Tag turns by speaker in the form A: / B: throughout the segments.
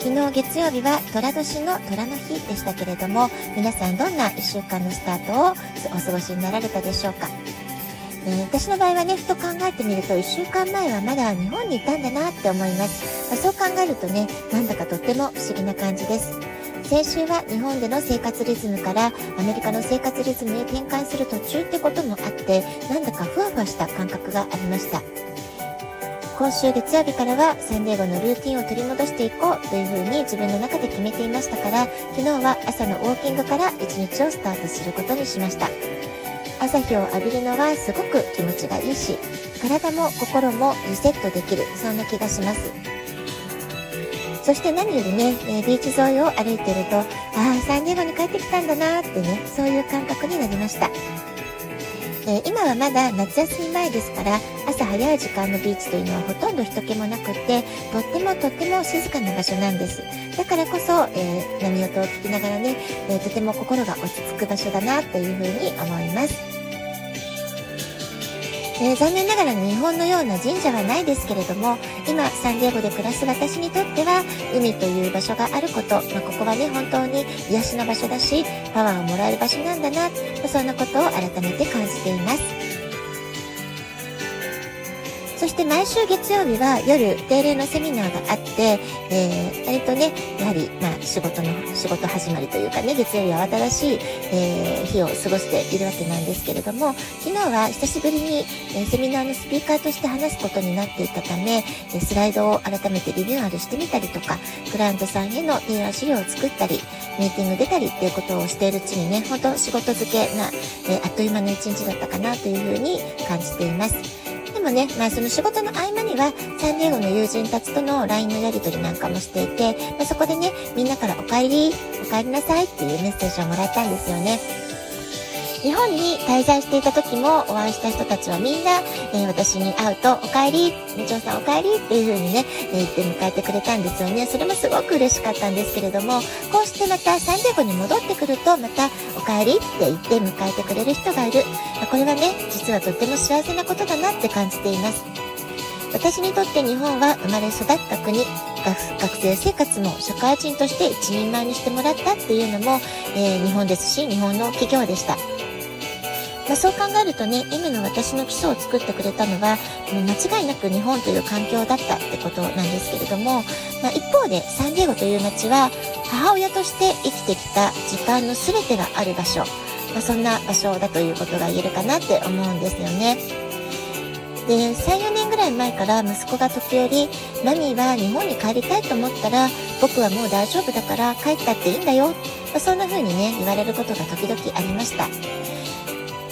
A: 昨日月曜日は寅年の虎の日でしたけれども、皆さんどんな1週間のスタートをお過ごしになられたでしょうか？えー、私の場合はね、ふと考えてみると、1週間前はまだ日本にいたんだなって思います。まあ、そう考えるとね、なんだかとっても不思議な感じです。先週は日本での生活リズムからアメリカの生活リズムへ転換する途中ってこともあって、なんだかふわふわした感覚がありました。今週月曜日からはサンデーゴのルーティンを取り戻していこうというふうに自分の中で決めていましたから昨日は朝のウォーキングから一日をスタートすることにしました。朝日を浴びるのはすごく気持ちがいいし体も心もリセットできるそんな気がします。そして何よりね、えビーチ沿いを歩いてるとああサンディエゴに帰ってきたんだなってねそういう感覚になりました。えー、今はまだ夏休み前ですから朝早い時間のビーチというのはほとんど人気もなくてとってもとっても静かな場所なんです。だからこそ、えー、波音を聞きながらね、えー、とても心が落ち着く場所だなというふうに思います。えー、残念ながら日本のような神社はないですけれども今サンディエゴで暮らす私にとっては海という場所があること、まあ、ここはね本当に癒しの場所だしパワーをもらえる場所なんだな、そんなことを改めて感じています。そして毎週月曜日は夜定例のセミナーがあって、えー、割とね、やはり、まあ、仕事の、仕事始まりというかね、月曜日は新しい、えー、日を過ごしているわけなんですけれども、昨日は久しぶりに、えー、セミナーのスピーカーとして話すことになっていたため、えスライドを改めてリニューアルしてみたりとか、クライアントさんへの提案資料を作ったり、ミーティング出たりっていうことをしているうちにね、本当仕事漬けな、えあっという間の一日だったかなというふうに感じています。でもね、まあその仕事の合間には、サンディエゴの友人たちとの LINE のやり取りなんかもしていて、まあ、そこでね、みんなからお帰り、お帰りなさいっていうメッセージをもらったんですよね。日本に滞在していた時もお会いした人たちはみんな、えー、私に会うと、お帰り、みちおさんお帰りっていう風にね、えー、言って迎えてくれたんですよね。それもすごく嬉しかったんですけれども、こうしてまたサンディエゴに戻ってくると、またお帰りって言って迎えてくれる人がいる。これはね、実はとっても幸せなことだなって感じています。私にとって日本は生まれ育った国、学生生活も社会人として一人前にしてもらったっていうのも、えー、日本ですし、日本の企業でした。まあ、そう考えるとね、M の私の基礎を作ってくれたのは、間違いなく日本という環境だったってことなんですけれども、まあ、一方でサンディエゴという街は、母親として生きてきた時間の全てがある場所、まあ、そんな場所だということが言えるかなって思うんですよね。で、3、4年ぐらい前から息子が時折、マミーは日本に帰りたいと思ったら、僕はもう大丈夫だから帰ったっていいんだよ。ま、そんな風にね、言われることが時々ありました。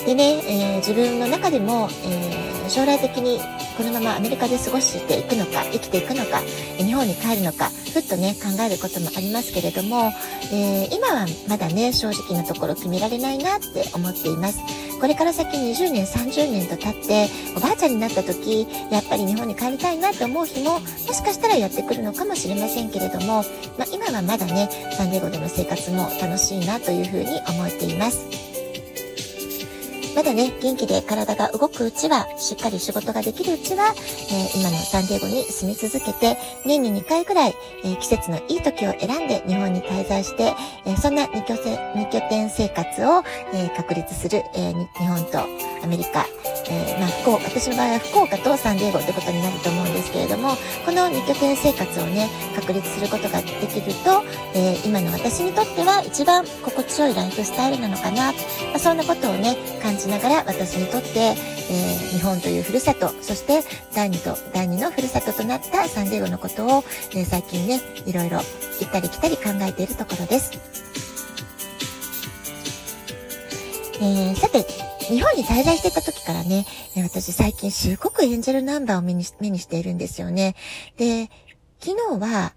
A: でね、えー、自分の中でも、えー、将来的にこのままアメリカで過ごしていくのか、生きていくのか、日本に帰るのか、ふっとね、考えることもありますけれども、えー、今はまだね、正直なところ決められないなって思っています。これから先20年、30年と経って、おばあちゃんになった時、やっぱり日本に帰りたいなって思う日も、もしかしたらやってくるのかもしれませんけれども、まあ、今はまだね、サンディエゴでの生活も楽しいなというふうに思っています。まだね、元気で体が動くうちは、しっかり仕事ができるうちは、えー、今のサンディエゴに住み続けて、年に2回ぐらい、えー、季節のいい時を選んで日本に滞在して、えー、そんな2拠2拠点生活を、え確立する、え日本とアメリカ、え、まあ、福岡、私の場合は福岡とサンディエゴってことになると思うんですけれども、この2拠点生活をね、確立することができると、え、今の私にとっては一番心地よいライフスタイルなのかな、まあ、そんなことをね、感じながら私にとって、えー、日本というふるさと、そして第2と第2のふるさととなったサンディエゴのことを、え最近ね、いろいろ行ったり来たり考えているところです。えー、さて、日本に滞在してた時からね、私最近すごくエンジェルナンバーを目に目にしているんですよね。で、昨日は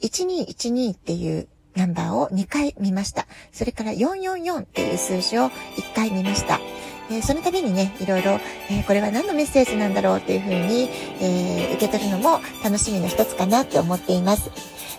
A: 1212っていうナンバーを2回見ました。それから444っていう数字を1回見ました。えー、その度にね、いろいろ、えー、これは何のメッセージなんだろうっていうふうに、えー、受け取るのも楽しみの一つかなって思っています。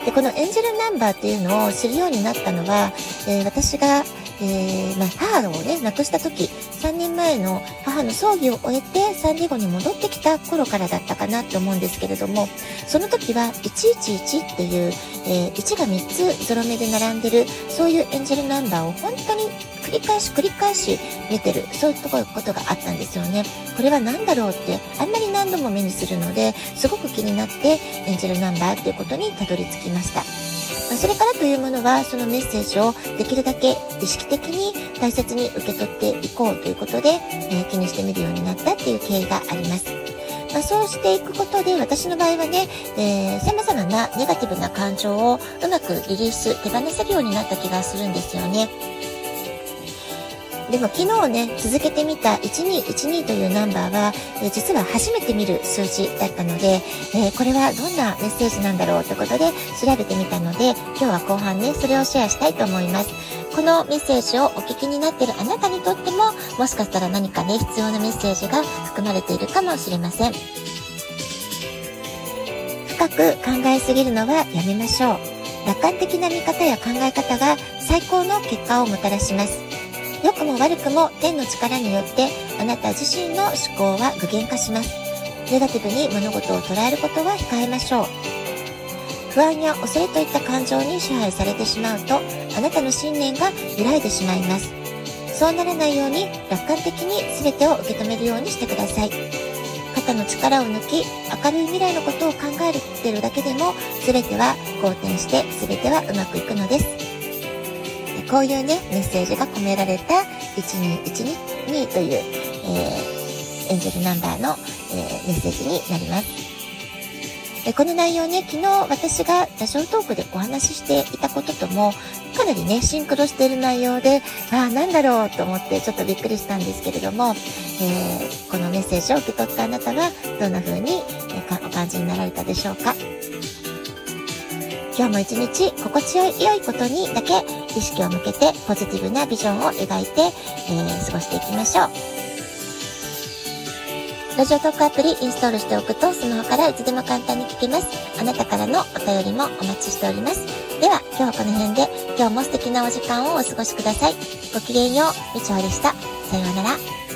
A: で、このエンジェルナンバーっていうのを知るようになったのは、え私が、えー、まあ、母をね、亡くした時、3年前の母の葬儀を終えてサンディゴに戻ってきた頃からだったかなと思うんですけれども、その時は111っていう、えー、1が3つゾロ目で並んでる、そういうエンジェルナンバーを本当に繰り返し繰り返し見てる、そういうことがあったんですよね。これは何だろうって、あんまり何度も目にするので、すごく気になってエンジェルナンバーっていうことにたどり着きました。まそれからというものは、そのメッセージをできるだけ意識的に大切に受け取っていこうということで、えー、気にしてみるようになったっていう経緯があります。まあ、そうしていくことで、私の場合はね、えー、様々なネガティブな感情をうまくリリース、手放せるようになった気がするんですよね。でも昨日ね、続けてみた1212というナンバーは、え、実は初めて見る数字だったので、えー、これはどんなメッセージなんだろうということで調べてみたので、今日は後半ね、それをシェアしたいと思います。このメッセージをお聞きになっているあなたにとっても、もしかしたら何かね、必要なメッセージが含まれているかもしれません。深く考えすぎるのはやめましょう。楽観的な見方や考え方が最高の結果をもたらします。良くも悪くも天の力によってあなた自身の思考は具現化します。ネガティブに物事を捉えることは控えましょう。不安や恐れといった感情に支配されてしまうと、あなたの信念が揺らいでしまいます。そうならないように楽観的に全てを受け止めるようにしてください。肩の力を抜き、明るい未来のことを考えてるだけでも、全ては好転して全てはうまくいくのです。こういうね、メッセージが込められた12122という、えー、エンジェルナンバーの、えー、メッセージになります。でこの内容ね、昨日私がラジオトークでお話ししていたこととも、かなりね、シンクロしている内容で、ああ、なんだろうと思ってちょっとびっくりしたんですけれども、えー、このメッセージを受け取ったあなたは、どんな風に、えお感じになられたでしょうか？今日も一日心地よい良いことにだけ意識を向けてポジティブなビジョンを描いて、えー、過ごしていきましょう。ラジオトークアプリインストールしておくとスマホからいつでも簡単に聞けます。あなたからのお便りもお待ちしております。では今日はこの辺で今日も素敵なお時間をお過ごしください。ごきげんよう、みちょでした。さようなら。